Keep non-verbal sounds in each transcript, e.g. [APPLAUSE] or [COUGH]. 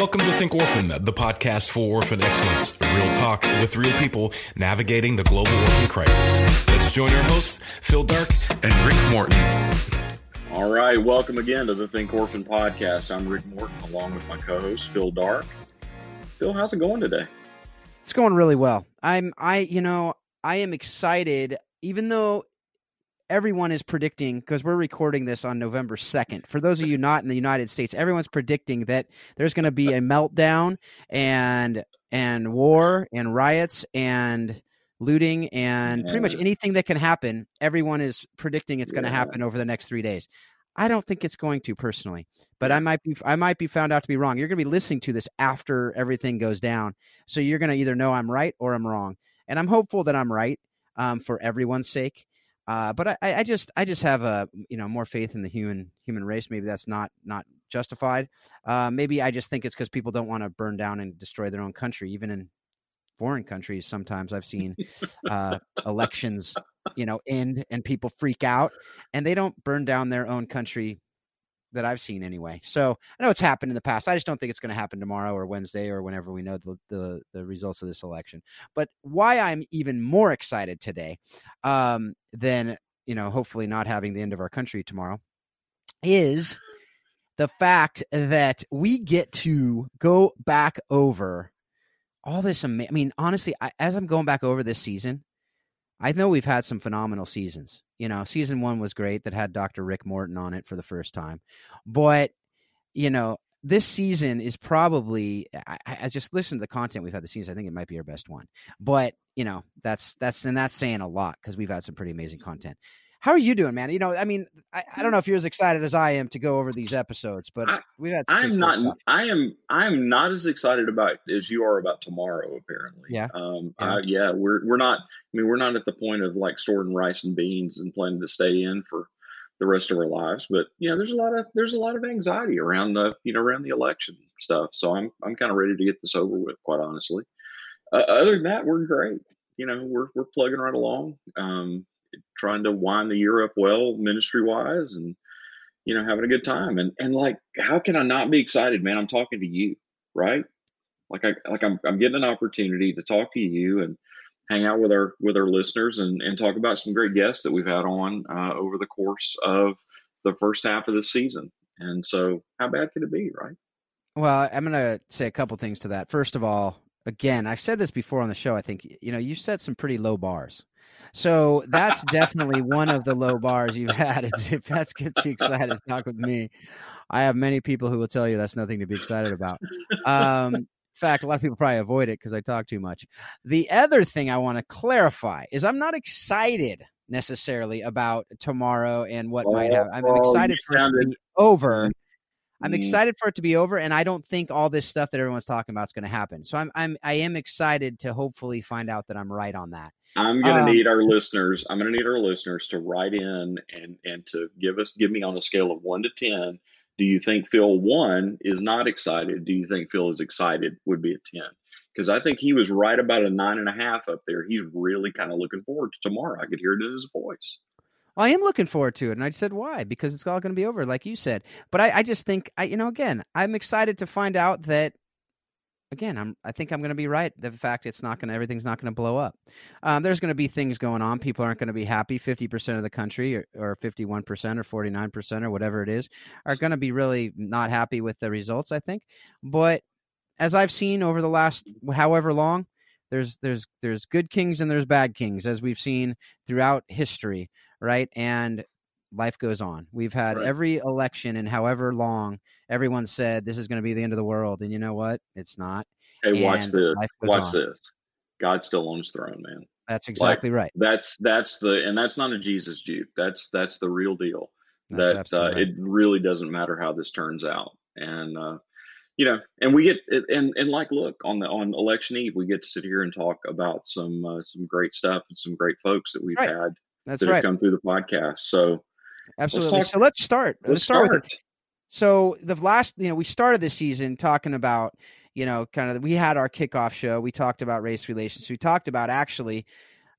Welcome to Think Orphan, the podcast for orphan excellence. Real talk with real people navigating the global orphan crisis. Let's join our hosts, Phil Darke and Rick Morton. All right, welcome again to the Think Orphan podcast. I'm Rick Morton along with my co-host Phil Darke. Phil, how's it going today? It's going really well. I'm I you know, I am excited even though everyone is predicting because we're recording this on November 2nd. For those of you not in the United States, everyone's predicting that there's going to be a meltdown and and war and riots and looting and pretty much anything that can happen. Everyone is predicting it's going to happen over the next 3 days. I don't think it's going to personally, but I might be I might be found out to be wrong. You're going to be listening to this after everything goes down. So you're going to either know I'm right or I'm wrong. And I'm hopeful that I'm right um, for everyone's sake. Uh, but I, I just I just have a you know more faith in the human human race. Maybe that's not not justified. Uh, maybe I just think it's because people don't want to burn down and destroy their own country, even in foreign countries. Sometimes I've seen uh, elections, you know, end and people freak out, and they don't burn down their own country that I've seen anyway. So I know it's happened in the past. I just don't think it's going to happen tomorrow or Wednesday or whenever we know the, the the results of this election. But why I'm even more excited today um, than you know, hopefully not having the end of our country tomorrow, is the fact that we get to go back over all this. Ama- I mean, honestly, I, as I'm going back over this season, I know we've had some phenomenal seasons. You know, season one was great that had Dr. Rick Morton on it for the first time, but you know, this season is probably I, I just listened to the content we've had this season. I think it might be our best one, but you know, that's that's and that's saying a lot because we've had some pretty amazing content. How are you doing, man? You know, I mean, I, I don't know if you're as excited as I am to go over these episodes, but I, we've had. I'm cool not. stuff. I am. I am not as excited about as you are about tomorrow. Apparently. Yeah. Um. Yeah. Yeah. yeah. We're we're not. I mean, we're not at the point of like storing rice and beans and planning to stay in for the rest of our lives. But you know, there's a lot of there's a lot of anxiety around the you know around the election stuff. So I'm I'm kind of ready to get this over with. Quite honestly. Uh, other than that, we're great. You know, we're we're plugging right along. Um, trying to wind the year up well, ministry wise, and you know, having a good time. And and like, how can I not be excited, man? I'm talking to you, right? Like I like I'm I'm getting an opportunity to talk to you and hang out with our with our listeners and and talk about some great guests that we've had on uh, over the course of the first half of the season. And so, how bad could it be, right? Well, I'm to say a couple things to that. First of all, again, I've said this before on the show. I think you know you set some pretty low bars, so [LAUGHS] that's definitely one of the low bars you've had. Is if that's gets you excited to talk with me, I have many people who will tell you that's nothing to be excited about. Um, in fact, a lot of people probably avoid it because I talk too much. The other thing I want to clarify is I'm not excited necessarily about tomorrow and what might happen. I'm Oh, excited for it to be over. I'm Mm. excited for it to be over, and I don't think all this stuff that everyone's talking about is going to happen. So I'm I'm I am excited to hopefully find out that I'm right on that. I'm gonna Um, need our listeners. I'm gonna need our listeners to write in and and to give us give me on a scale of one to ten. Do you think Phil one is not excited? Do you think Phil is excited? Would be a ten because I think he was right about a nine and a half up there. He's really kind of looking forward to tomorrow. I could hear it in his voice. Well, I am looking forward to it, and I said why because it's all going to be over, like you said. But I, I just think I you know again I'm excited to find out that again I'm I think I'm going to be right. The fact it's not going to everything's not going to blow up. Um, there's going to be things going on. People aren't going to be happy. Fifty percent of the country, or, or fifty-one percent, or forty-nine percent, or whatever it is, are going to be really not happy with the results. I think, but as I've seen over the last however long, there's there's there's good kings and there's bad kings, as we've seen throughout history, right? And life goes on. We've had Right. every election and however long everyone said this is going to be the end of the world, and you know what? It's not. Hey, watch this. Watch on. this. God's still on his throne, man. That's exactly right. That's that's the and that's not a Jesus juke. That's that's the real deal. That's that uh, right. it really doesn't matter how this turns out. And uh, you know, and we get and and like, look on the on election eve, we get to sit here and talk about some uh, some great stuff and some great folks that we've Right. had That's that right. come through the podcast. So Absolutely. talk- so let's start. Let's, let's start, start. it. So the last, you know, we started this season talking about, you know, kind of we had our kickoff show. We talked about race relations. We talked about actually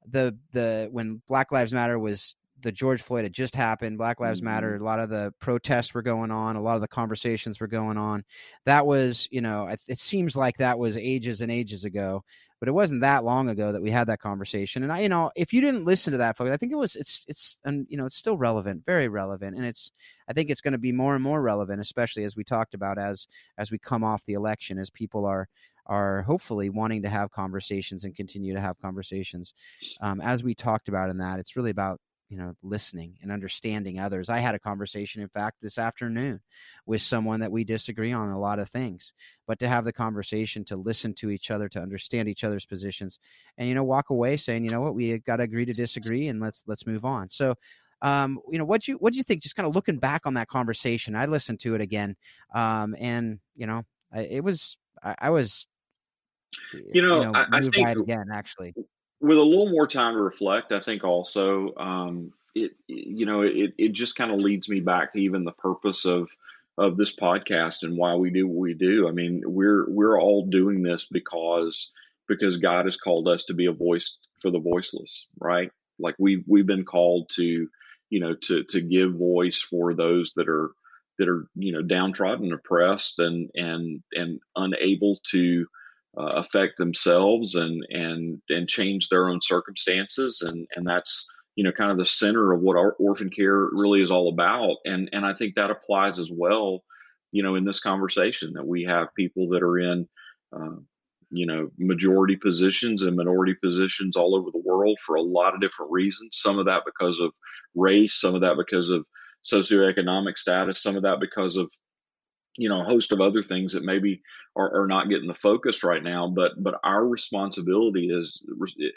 the the when Black Lives Matter was the George Floyd had just happened. Black Lives mm-hmm. Matter. A lot of the protests were going on. A lot of the conversations were going on. That was, you know, it seems like that was ages and ages ago, but it wasn't that long ago that we had that conversation. And I, you know, if you didn't listen to that, folks, I think it was, it's, it's, and you know, it's still relevant, very relevant, and it's, I think it's going to be more and more relevant, especially as we talked about as as we come off the election, as people are are hopefully wanting to have conversations and continue to have conversations. Um, as we talked about in that, it's really about you know listening and understanding others. I had a conversation in fact this afternoon with someone that we disagree on a lot of things but to have the conversation to listen to each other to understand each other's positions and you know walk away saying you know what? We got to agree to disagree and let's let's move on. So um, you know what you what do you think? Just kind of looking back on that conversation i listened to it again um, and you know I, it was I, I was you know, you know I, I think again actually with a little more time to reflect, I think also um, it you know it it just kind of leads me back to even the purpose of of this podcast and why we do what we do. I mean, we're we're all doing this because because God has called us to be a voice for the voiceless, right? Like we we've been called to you know to to give voice for those that are that are you know downtrodden, oppressed, and and and unable to uh, affect themselves and and and change their own circumstances. And and that's you know kind of the center of what our orphan care really is all about. And and I think that applies as well you know in this conversation that we have people that are in uh, you know majority positions and minority positions all over the world for a lot of different reasons. Some of that because of race some of that because of socioeconomic status some of that because of you know a host of other things that maybe are, are not getting the focus right now but but our responsibility as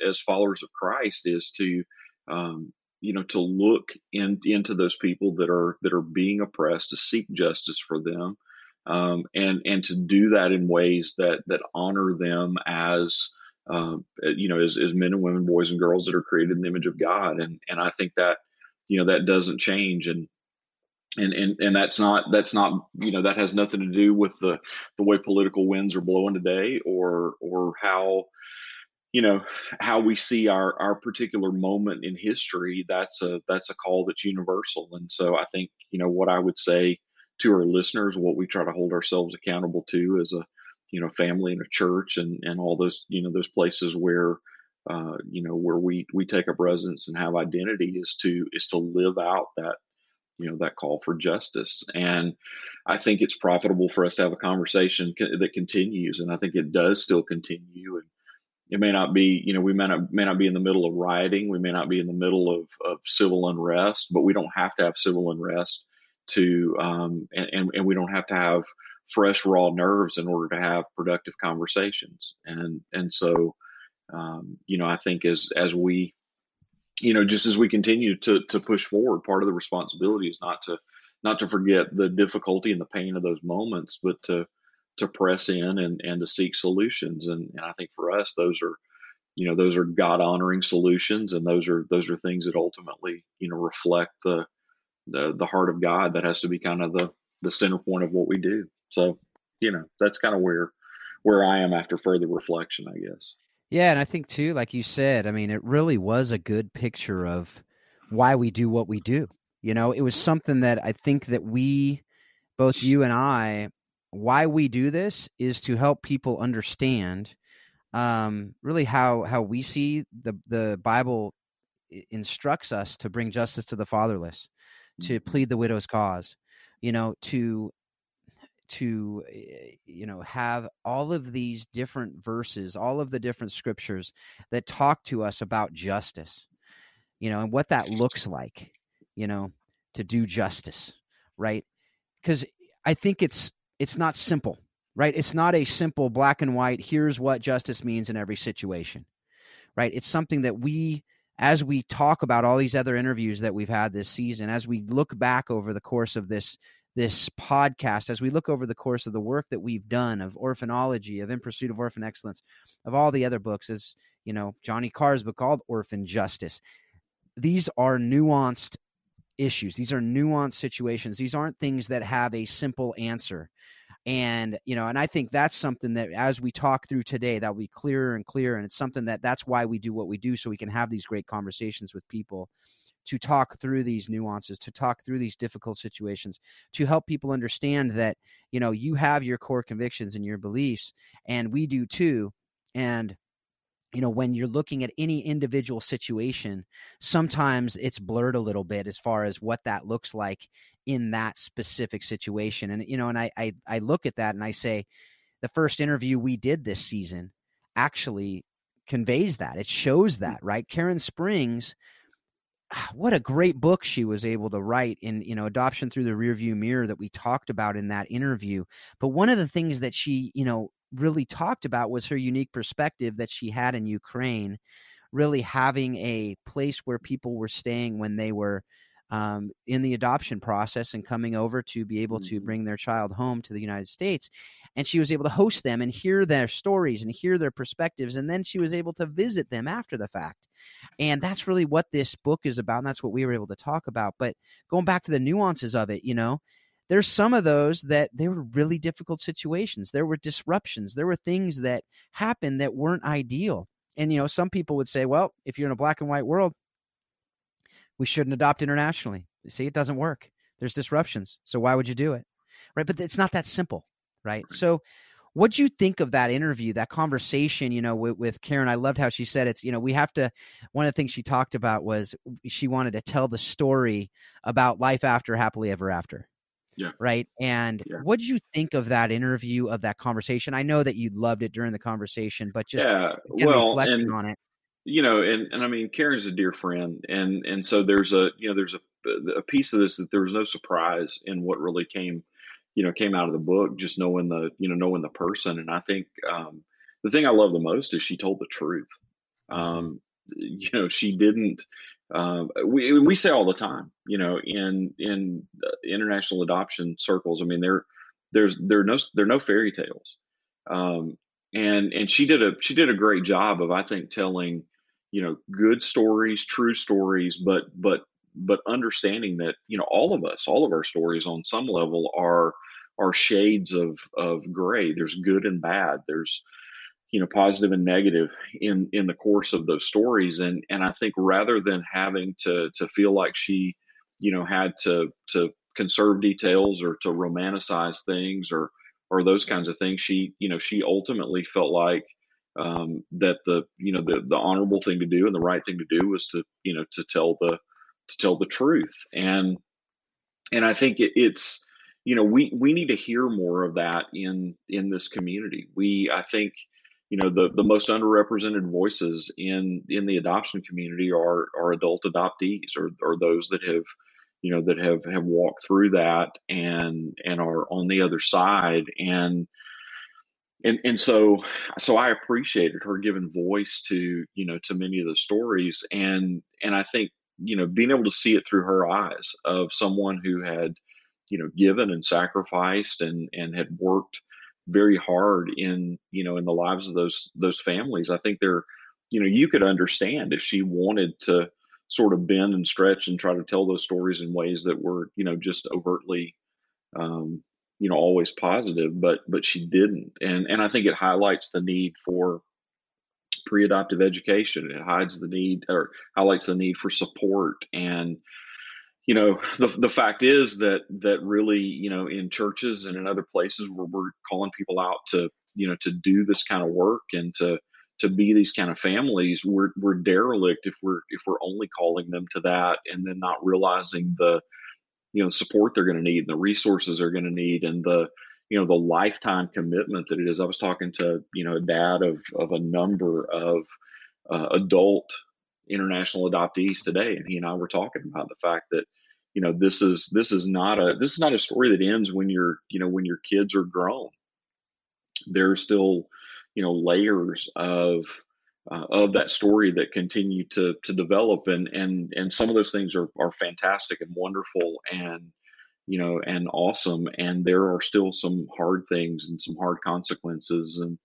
as followers of christ is to um, you know to look in, into those people that are that are being oppressed to seek justice for them um, and and to do that in ways that that honor them as um, you know as, as men and women boys and girls that are created in the image of god and and i think that you know that doesn't change and and and and that's not that's not you know that has nothing to do with the the way political winds are blowing today or or how you know how we see our our particular moment in history. That's a that's a call that's universal. And so i think you know what i would say to our listeners what we try to hold ourselves accountable to as a you know family and a church and and all those you know those places where uh, you know where we we take up residence and have identity is to is to live out that you know that call for justice. And i think it's profitable for us to have a conversation that continues and i think it does still continue. And it may not be you know we may not may not be in the middle of rioting we may not be in the middle of, of civil unrest but we don't have to have civil unrest to um, and, and, and we don't have to have fresh raw nerves in order to have productive conversations. And and so um, you know i think as as we you know, just as we continue to to push forward, part of the responsibility is not to not to forget the difficulty and the pain of those moments, but to to press in and and to seek solutions. And, and I think for us, those are you know those are God honoring solutions, and those are those are things that ultimately you know reflect the the the heart of God. That has to be kind of the the center point of what we do. So you know that's kind of where where I am after further reflection, I guess. Yeah, and I think too, like you said, I mean, it really was a good picture of why we do what we do. You know, it was something that I think that we, both you and I, why we do this is to help people understand um, really how how we see the the Bible instructs us to bring justice to the fatherless, to mm-hmm. plead the widow's cause, you know, to to eh, you know have all of these different verses all of the different scriptures that talk to us about justice you know and what that looks like you know to do justice right? Because i think it's it's not simple right? It's not a simple black and white here's what justice means in every situation right? It's something that we as we talk about all these other interviews that we've had this season as we look back over the course of this this podcast as we look over the course of the work that we've done of orphanology, of In Pursuit of Orphan Excellence, of all the other books, as you know, Johnny Carr's book called Orphan Justice. These are nuanced issues. These are nuanced situations. These aren't things that have a simple answer. And you know and i think that's something that as we talk through today that'll be clearer and clearer. And it's something that that's why we do what we do so we can have these great conversations with people to talk through these nuances to talk through these difficult situations to help people understand that you know you have your core convictions and your beliefs and we do too. And you know when you're looking at any individual situation sometimes it's blurred a little bit as far as what that looks like in that specific situation. And you know, and I, I I look at that and I say, the first interview we did this season actually conveys that. It shows mm. that, right? Karen Springs, ah, what a great book she was able to write in, you know, adoption through the rearview mirror that we talked about in that interview. But one of the things that she, you know, really talked about was her unique perspective that she had in Ukraine, really having a place where people were staying when they were um, in the adoption process and coming over to be able to mm-hmm. bring their child home to the United States. And she was able to host them and hear their stories and hear their perspectives. And then she was able to visit them after the fact. And that's really what this book is about. And that's what we were able to talk about. But going back to the nuances of it, you know, there's some of those that they were really difficult situations. There were disruptions. There were things that happened that weren't ideal. And, you know, some people would say, well, if you're in a black and white world, we shouldn't adopt internationally. You See, it doesn't work. There's disruptions. So why would you do it? Right. But it's not that simple. Right. So what do you think of that interview, that conversation, you know, with, with Karen? I loved how she said it's, you know, we have to, one of the things she talked about was she wanted to tell the story about life after happily ever after. Yeah. Right. And yeah. what did you think of that interview, of that conversation? I know that you loved it during the conversation, but just yeah, well, reflecting and, on it you know, and, and I mean, Karen's a dear friend, and and so there's a you know there's a a piece of this that there was no surprise in what really came, you know, came out of the book, just knowing the you know knowing the person, and I think um, the thing I love the most is she told the truth. Um, you know, she didn't. Uh, we we say all the time, you know, in in international adoption circles. I mean, there there's there are no there are no fairy tales. Um, and and she did a she did a great job of I think telling you know good stories true stories but but but understanding that you know all of us all of our stories on some level are are shades of of gray there's good and bad there's you know positive and negative in in the course of those stories and and i think rather than having to to feel like she you know had to to conserve details or to romanticize things or or those kinds of things she you know she ultimately felt like um, that the you know the the honorable thing to do and the right thing to do was to you know to tell the to tell the truth and and I think it, it's you know we we need to hear more of that in in this community. We I think you know the the most underrepresented voices in in the adoption community are are adult adoptees or or those that have you know that have have walked through that and and are on the other side. And and and so so I appreciated her giving voice to you know to many of the stories. And and I think you know being able to see it through her eyes of someone who had you know given and sacrificed and and had worked very hard in you know in the lives of those those families. I think they're you know you could understand if she wanted to sort of bend and stretch and try to tell those stories in ways that were you know just overtly um, you know always positive but but she didn't. And and i think it highlights the need for pre-adoptive education. It hides the need or highlights the need for support and you know the the fact is that that really you know in churches and in other places where we're calling people out to you know to do this kind of work and to to be these kind of families we're we're derelict if we're if we're only calling them to that and then not realizing the you know support they're going to need and the resources they're going to need and the you know the lifetime commitment that it is. I was talking to you know a dad of of a number of uh, adult international adoptees today and he and i were talking about the fact that you know this is this is not a this is not a story that ends when you're you know when your kids are grown. There's still you know layers of uh, of that story that continue to to develop and and and some of those things are are fantastic and wonderful and you know and awesome and there are still some hard things and some hard consequences and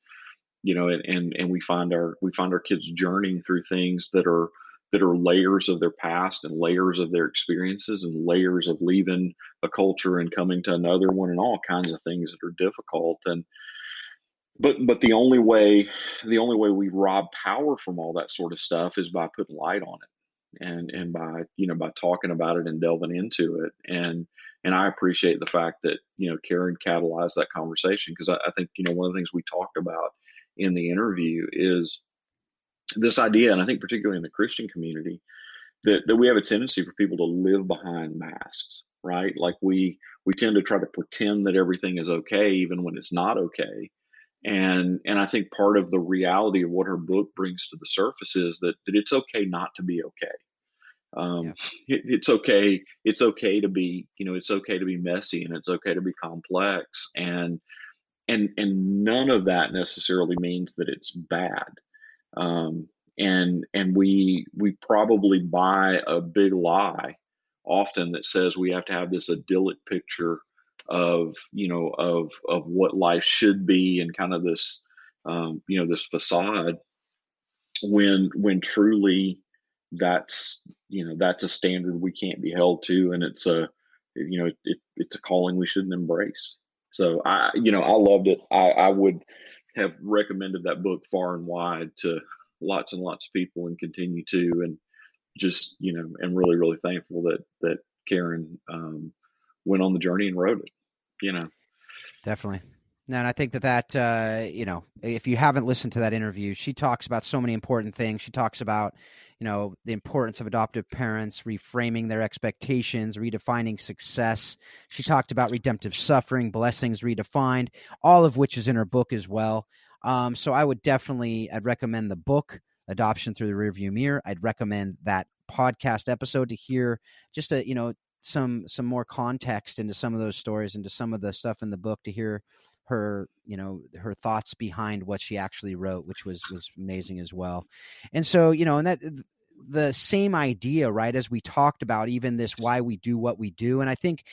you know and and, and we find our we find our kids journeying through things that are that are layers of their past and layers of their experiences and layers of leaving a culture and coming to another one and all kinds of things that are difficult. And but but the only way the only way we rob power from all that sort of stuff is by putting light on it and and by you know by talking about it and delving into it. And and I appreciate the fact that you know Karen catalyzed that conversation because I, I think you know one of the things we talked about in the interview is this idea, and I think particularly in the Christian community, that, that we have a tendency for people to live behind masks, right? Like we we tend to try to pretend that everything is okay even when it's not okay. And and I think part of the reality of what her book brings to the surface is that that it's okay not to be okay. Um, yeah. it, it's okay. It's okay to be, you know, it's okay to be messy and it's okay to be complex. And and and none of that necessarily means that it's bad. Um, and and we we probably buy a big lie often that says we have to have this idyllic picture of you know of of what life should be and kind of this um, you know this facade when when truly that's you know that's a standard we can't be held to and it's a you know it, it's a calling we shouldn't embrace so i you know i loved it i i would have recommended that book far and wide to lots and lots of people and continue to and just you know am really really thankful that that Karen um, went on the journey and wrote it. You know, definitely. And I think that that uh, you know, if you haven't listened to that interview, she talks about so many important things. She talks about you know the importance of adoptive parents, reframing their expectations, redefining success. She talked about redemptive suffering, blessings redefined, all of which is in her book as well. Um, so I would definitely I'd recommend the book Adoption Through the Rearview Mirror. I'd recommend that podcast episode to hear just a you know some some more context into some of those stories into some of the stuff in the book to hear her you know her thoughts behind what she actually wrote which was was amazing as well. And so you know and that the same idea right as we talked about even this why we do what we do. And i think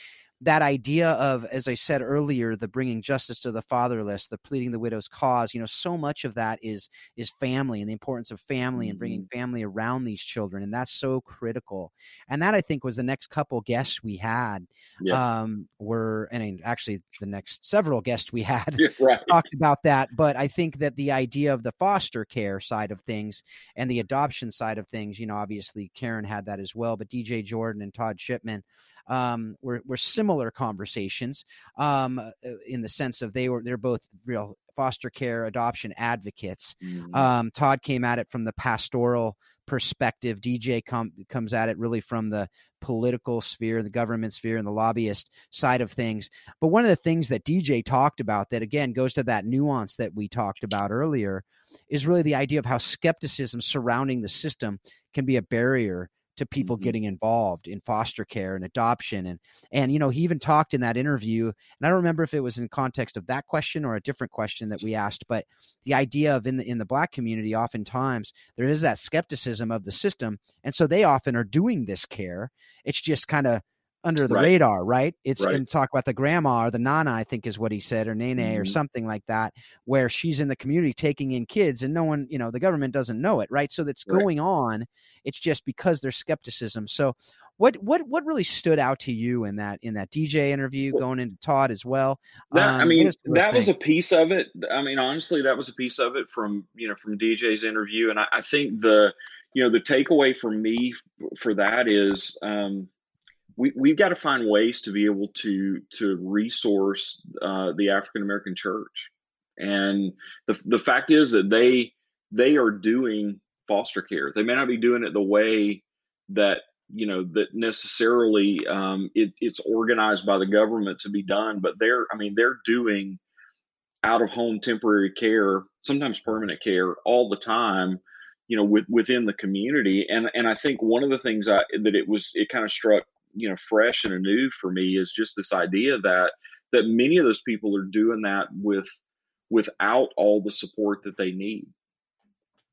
that idea of, as I said earlier, the bringing justice to the fatherless, the pleading the widow's cause. You know, so much of that is is family and the importance of family and bringing mm-hmm. family around these children, and that's so critical. And that I think was the next couple guests we had. Yeah. Um, were and actually the next several guests we had [LAUGHS] right. [LAUGHS] talked about that. But I think that the idea of the foster care side of things and the adoption side of things, you know, obviously Karen had that as well, but DJ Jordan and Todd Chipman um, were, were similar conversations um, uh, in the sense of they were they're both real foster care adoption advocates. Mm-hmm. Um, Todd came at it from the pastoral perspective. DJ com- comes at it really from the political sphere, the government sphere, and the lobbyist side of things. But one of the things that DJ talked about that again goes to that nuance that we talked about earlier is really the idea of how skepticism surrounding the system can be a barrier to people mm-hmm. getting involved in foster care and adoption and and you know he even talked in that interview and i don't remember if it was in context of that question or a different question that we asked but the idea of in the in the black community oftentimes there is that skepticism of the system and so they often are doing this care it's just kind of under the right. radar, right? It's right. and talk about the grandma or the nana, I think is what he said, or nene mm-hmm. or something like that, where she's in the community taking in kids and no one, you know, the government doesn't know it, right? So that's right. going on. It's just because there's skepticism. So what what what really stood out to you in that in that DJ interview going into Todd as well? That, um, I mean, that was a piece of it. I mean, honestly, that was a piece of it from you know from DJ's interview, and I, I think the you know the takeaway for me for that is um, we, we've got to find ways to be able to to resource uh, the African American church, and the the fact is that they they are doing foster care. They may not be doing it the way that you know that necessarily um, it, it's organized by the government to be done, but they're I mean they're doing out of home temporary care, sometimes permanent care, all the time you know with, within the community and and i think one of the things I, that it was it kind of struck you know fresh and anew for me is just this idea that that many of those people are doing that with without all the support that they need.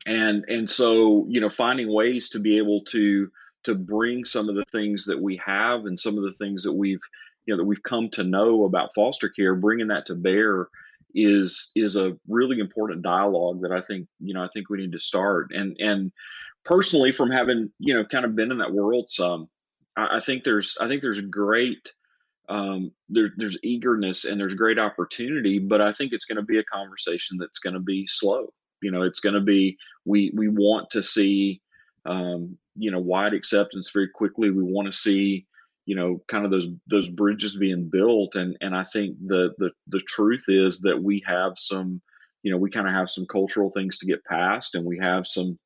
And and so you know finding ways to be able to to bring some of the things that we have and some of the things that we've you know that we've come to know about foster care bringing that to bear is is a really important dialogue that I think you know I think we need to start. And and personally, from having you know kind of been in that world some, I, I think there's I think there's great um, there, there's eagerness and there's great opportunity, but I think it's going to be a conversation that's going to be slow. You know, it's going to be we we want to see um, you know wide acceptance very quickly. We want to see you know kind of those those bridges being built, and and I think the the the truth is that we have some you know we kind of have some cultural things to get past, and we have some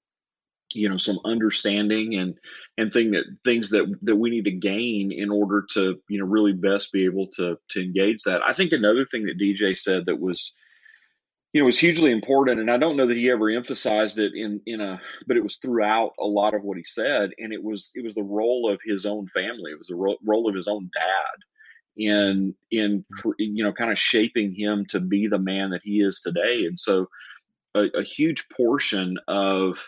you know some understanding and and thing that things that that we need to gain in order to you know really best be able to to engage that. I think another thing that dj said that was you know was hugely important and i don't know that he ever emphasized it in in a but it was throughout a lot of what he said and it was it was the role of his own family. It was the ro- role of his own dad in in mm-hmm. you know kind of shaping him to be the man that he is today. And so a, a huge portion of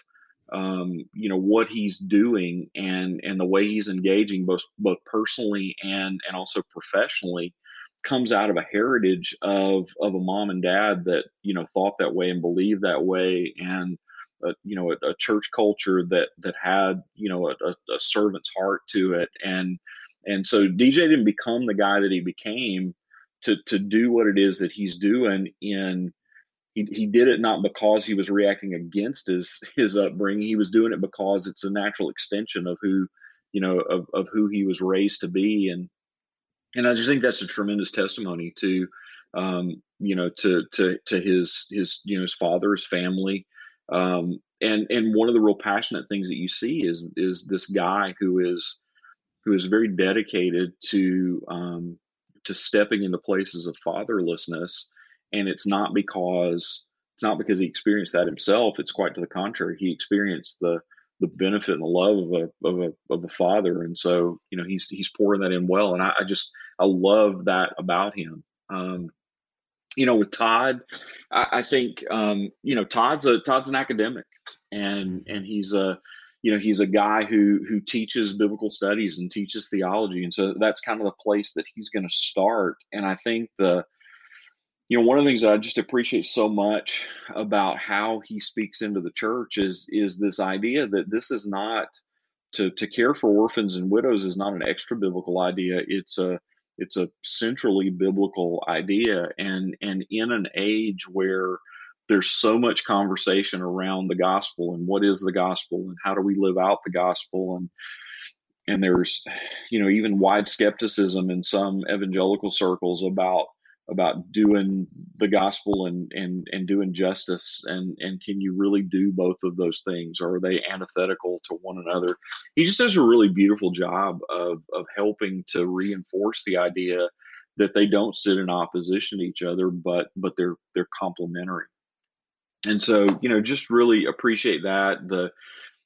um, you know what he's doing and and the way he's engaging both both personally and and also professionally comes out of a heritage of of a mom and dad that you know thought that way and believed that way and uh, you know a, a, church culture that that had you know a, a, servant's heart to it. And and so DJ didn't become the guy that he became to to do what it is that he's doing in he, he did it not because he was reacting against his his upbringing. He was doing it because it's a natural extension of who, you know, of, of who he was raised to be. And and I just think that's a tremendous testimony to, um, you know, to to to his his you know his father, his family, um, and and one of the real passionate things that you see is is this guy who is who is very dedicated to um, to stepping into places of fatherlessness and it's not because it's not because he experienced that himself it's quite to the contrary he experienced the the benefit and the love of a of a of a father. And so you know he's he's pouring that in well and i, I just i love that about him. Um you know with todd i, I think um you know todd's a todd's an academic and and he's a you know he's a guy who who teaches biblical studies and teaches theology. And so that's kind of the place that he's going to start. And i think the you know, one of the things I just appreciate so much about how he speaks into the church is is this idea that this is not to to care for orphans and widows is not an extra biblical idea. It's a it's a centrally biblical idea, and and in an age where there's so much conversation around the gospel and what is the gospel and how do we live out the gospel and and there's you know even wide skepticism in some evangelical circles about about doing the gospel and and and doing justice and and can you really do both of those things? Or are they antithetical to one another? He just does a really beautiful job of of helping to reinforce the idea that they don't sit in opposition to each other but but they're they're complementary. And so you know just really appreciate that. The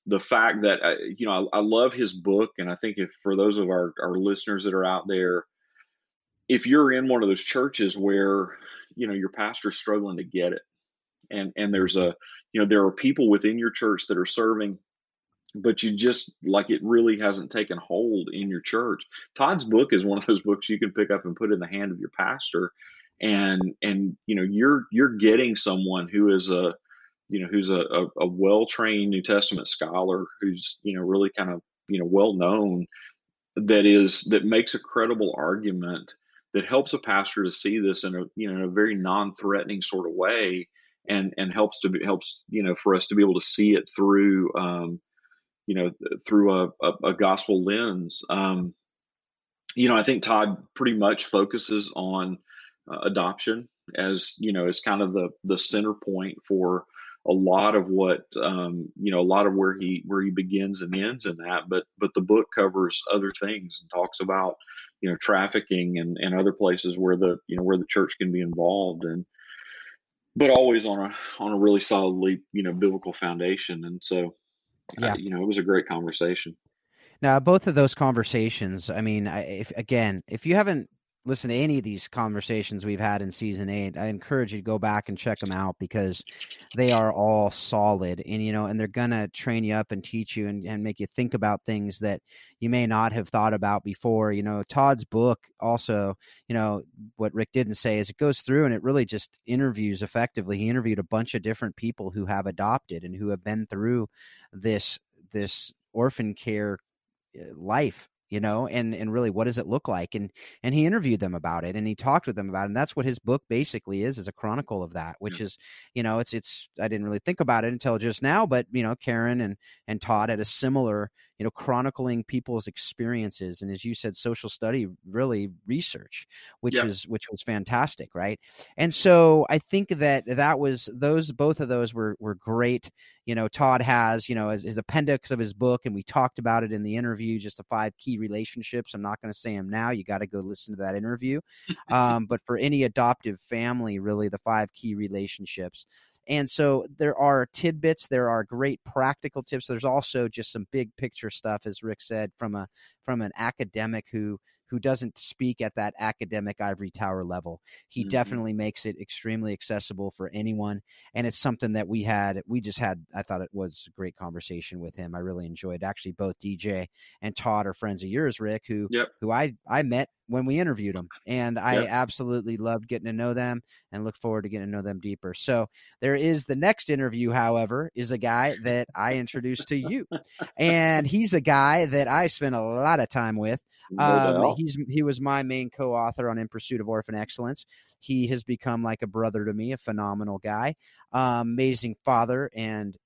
the fact that uh, you know I, I love his book and i think if for those of our our listeners that are out there if you're in one of those churches where you know your pastor's struggling to get it and and there's a you know there are people within your church that are serving but you just like it really hasn't taken hold in your church. Todd's book is one of those books you can pick up and put in the hand of your pastor and and you know you're you're getting someone who is a you know who's a, a, a well-trained new testament scholar who's you know really kind of you know well known that is that makes a credible argument that helps a pastor to see this in a you know in a very non-threatening sort of way and and helps to be helps you know for us to be able to see it through um, you know through a, a, a gospel lens. Um, you know i think todd pretty much focuses on uh, adoption as you know as kind of the the center point for a lot of what um, you know a lot of where he where he begins and ends in that. But but the book covers other things and talks about you know trafficking and, and other places where the you know where the church can be involved and but always on a on a really solidly you know biblical foundation and so yeah. you know it was a great conversation now both of those conversations i mean if again if you haven't listen to any of these conversations we've had in season eight, I encourage you to go back and check them out because they are all solid and you know, and they're gonna train you up and teach you and, and make you think about things that you may not have thought about before. You know, Todd's book also, you know, what Rick didn't say is it goes through and it really just interviews effectively. He interviewed a bunch of different people who have adopted and who have been through this this orphan care uh, life you know and and really what does it look like and and he interviewed them about it and he talked with them about it and that's what his book basically is is a chronicle of that which yeah. is you know it's it's i didn't really think about it until just now but you know karen and and todd had a similar you know chronicling people's experiences and as you said social study really research which yeah. is which was fantastic right? And so i think that that was those both of those were were great. You know todd has you know as his appendix of his book and we talked about it in the interview just the five key relationships. I'm not going to say them now you got to go listen to that interview. [LAUGHS] Um, but for any adoptive family really the five key relationships and so there are tidbits, there are great practical tips. There's also just some big picture stuff, as Rick said, from a from an academic who who doesn't speak at that academic ivory tower level. He mm-hmm. definitely makes it extremely accessible for anyone. And it's something that we had, we just had, I thought it was a great conversation with him. I really enjoyed actually both DJ and Todd are friends of yours, Rick, who, yep. who I, I met when we interviewed them and I yep. absolutely loved getting to know them and look forward to getting to know them deeper. So there is the next interview, however, is a guy that I introduced to you and he's a guy that I spent a lot of time with um, he's he was my main co-author on In Pursuit of Orphan Excellence. He has become like a brother to me, a phenomenal guy, um, amazing father, and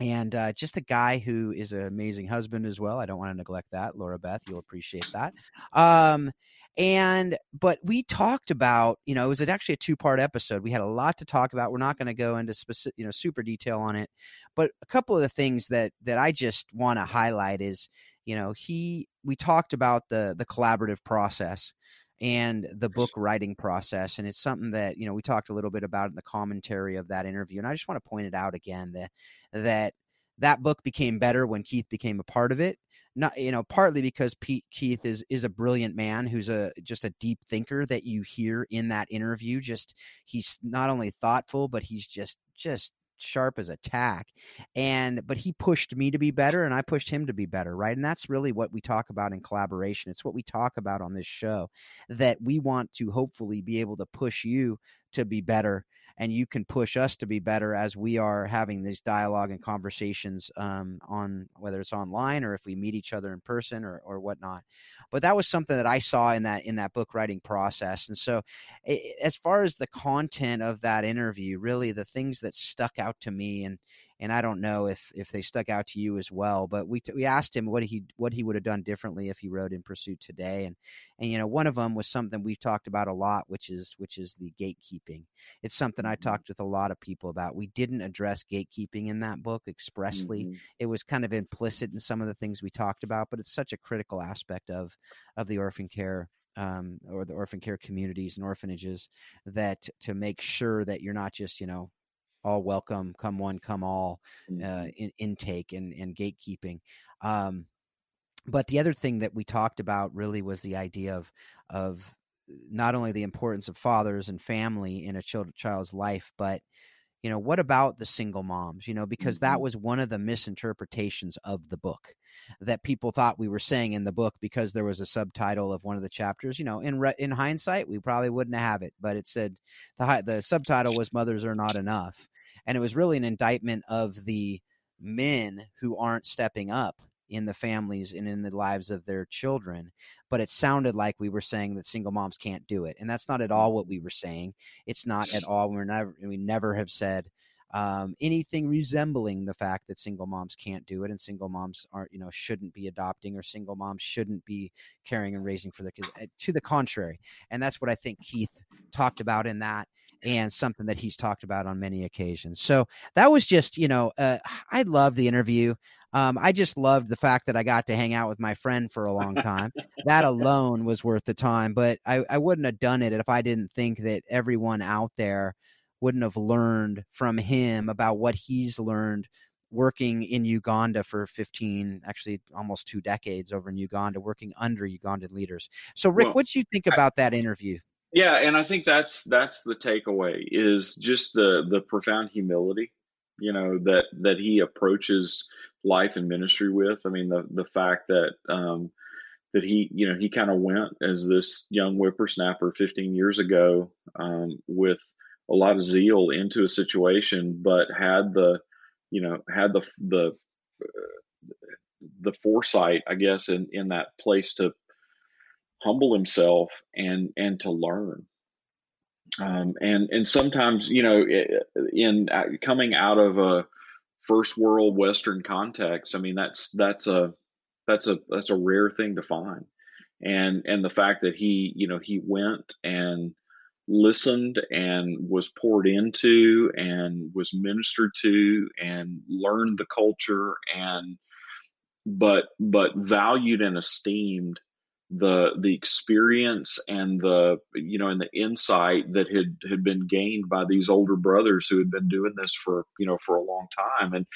and uh, just a guy who is an amazing husband as well. I don't want to neglect that, Laura Beth. You'll appreciate that. Um, and but we talked about, you know, it was actually a two-part episode. We had a lot to talk about. We're not going to go into specific, you know, super detail on it, but a couple of the things that that I just want to highlight is you know he we talked about the the collaborative process and the book writing process and it's something that you know we talked a little bit about in the commentary of that interview and i just want to point it out again that that that book became better when keith became a part of it not you know partly because Pete Keith is is a brilliant man who's a just a deep thinker that you hear in that interview just he's not only thoughtful but he's just just sharp as a tack and but he pushed me to be better and i pushed him to be better right? And that's really what we talk about in collaboration. It's what we talk about on this show that we want to hopefully be able to push you to be better and you can push us to be better as we are having these dialogue and conversations um, on whether it's online or if we meet each other in person or, or whatnot but that was something that I saw in that in that book writing process. And so, as far as the content of that interview, really the things that stuck out to me and and I don't know if if they stuck out to you as well. But we we asked him what he what he would have done differently if he wrote in Pursuit today, and and you know one of them was something we've talked about a lot, which is which is the gatekeeping. It's something I mm-hmm. talked with a lot of people about. We didn't address gatekeeping in that book expressly. Mm-hmm. It was kind of implicit in some of the things we talked about, but it's such a critical aspect of of the orphan care um, or the orphan care communities and orphanages that to make sure that you're not just you know all welcome, come one, come all uh, mm-hmm. in, intake and, and gatekeeping. Um, but the other thing that we talked about really was the idea of of not only the importance of fathers and family in a child, child's life, but you know what about the single moms? You know because mm-hmm. that was one of the misinterpretations of the book that people thought we were saying in the book because there was a subtitle of one of the chapters. You know, in re- in hindsight, we probably wouldn't have it, but it said the the subtitle was "Mothers Are Not Enough," and it was really an indictment of the men who aren't stepping up in the families and in the lives of their children but it sounded like we were saying that single moms can't do it and that's not at all what we were saying. It's not at all we're never we never have said um, anything resembling the fact that single moms can't do it and single moms aren't you know shouldn't be adopting or single moms shouldn't be caring and raising for their kids eh, to the contrary. And that's what i think keith talked about in that and something that he's talked about on many occasions. So that was just, you know, uh, I loved the interview. Um, I just loved the fact that I got to hang out with my friend for a long time. that alone was worth the time, but I, I wouldn't have done it if I didn't think that everyone out there wouldn't have learned from him about what he's learned working in Uganda for 15, actually almost two decades over in Uganda, working under Ugandan leaders. So, Rick, well, what do you think about that interview? Yeah, and I think that's that's the takeaway is just the the profound humility, you know, that that he approaches life and ministry with. I mean, the the fact that um, that he, you know, he kind of went as this young whippersnapper 15 years ago um, with a lot of zeal into a situation, but had the, you know, had the the the foresight, I guess, in in that place to humble himself and and to learn. Um, and and sometimes you know in uh, coming out of a first world Western context, I mean that's that's a that's a that's a rare thing to find, and and the fact that he you know he went and listened and was poured into and was ministered to and learned the culture and but but valued and esteemed the the experience and the you know and the insight that had had been gained by these older brothers who had been doing this for you know for a long time and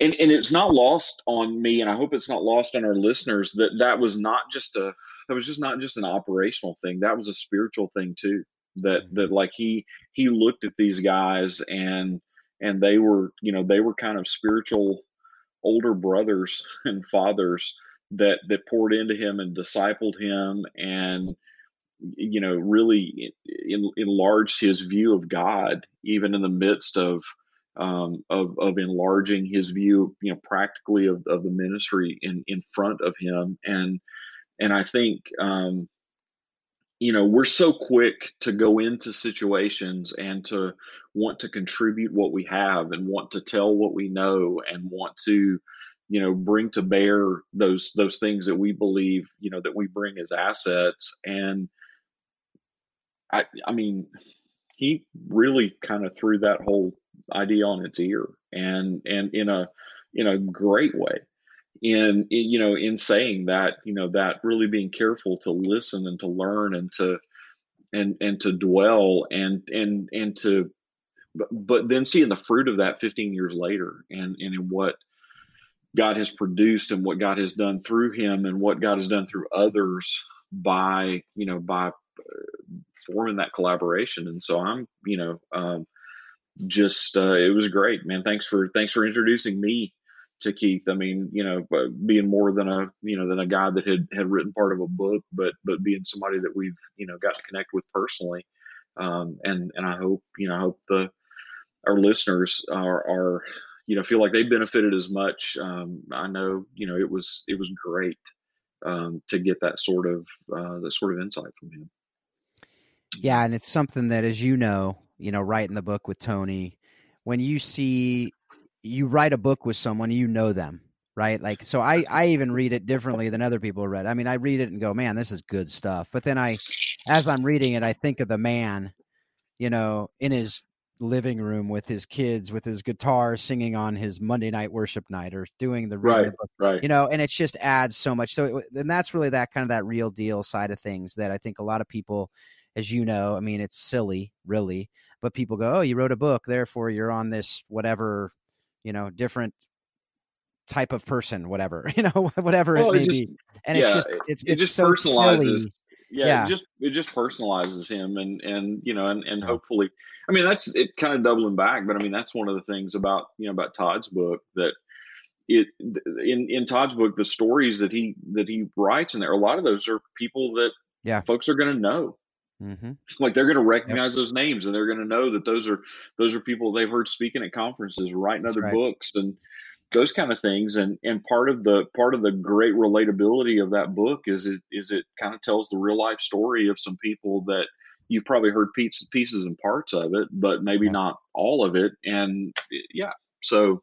and and it's not lost on me and i hope it's not lost on our listeners that that was not just a that was just not just an operational thing that was a spiritual thing too that mm-hmm. that like he he looked at these guys and and they were you know they were kind of spiritual older brothers and fathers that that poured into him and discipled him and you know really in, enlarged his view of God even in the midst of um, of of enlarging his view you know practically of, of the ministry in in front of him. And and I think um, you know we're so quick to go into situations and to want to contribute what we have and want to tell what we know and want to you know bring to bear those those things that we believe you know that we bring as assets. And i i mean he really kind of threw that whole idea on its ear and and in a in a great way. In, in you know in saying that you know that really being careful to listen and to learn and to and and to dwell and and and to but, but then seeing the fruit of that 15 years later and and in what God has produced and what God has done through him and what God has done through others by you know by uh, forming that collaboration. And so I'm you know um, just uh, it was great man. Thanks for thanks for introducing me to Keith. I mean, you know, being more than a you know than a guy that had had written part of a book, but but being somebody that we've you know got to connect with personally, um, and and I hope you know I hope the our listeners are are you know feel like they benefited as much. Um, I know you know it was it was great um, to get that sort of uh, that sort of insight from him. Yeah, and it's something that, as you know, you know, writing the book with Tony, when you see you write a book with someone, you know them, right? Like, so I, I even read it differently than other people read. I mean, I read it and go, man, this is good stuff. But then I, as I'm reading it, I think of the man, you know, in his living room with his kids, with his guitar, singing on his Monday night worship night or doing the right, the right. You know, and it just adds so much. So, it, and that's really that kind of that real deal side of things that I think a lot of people, as you know, I mean, it's silly, really, but people go, oh, you wrote a book, therefore you're on this whatever you know, different type of person, whatever, [LAUGHS] you know, whatever well, it may it just, be. And yeah, it's just it's it it's just so personalizes. Silly. Yeah, yeah, it just it just personalizes him and and you know and and hopefully I mean that's it kind of doubling back, but I mean that's one of the things about you know about Todd's book that it in in Todd's book the stories that he that he writes in there a lot of those are people that yeah folks are going to know Mm-hmm. Like they're going to recognize yep. those names, and they're going to know that those are those are people they've heard speaking at conferences, writing other right. books, and those kind of things. And and part of the part of the great relatability of that book is it is it kind of tells the real life story of some people that you've probably heard pieces pieces and parts of it, but maybe yeah. not all of it. And yeah, so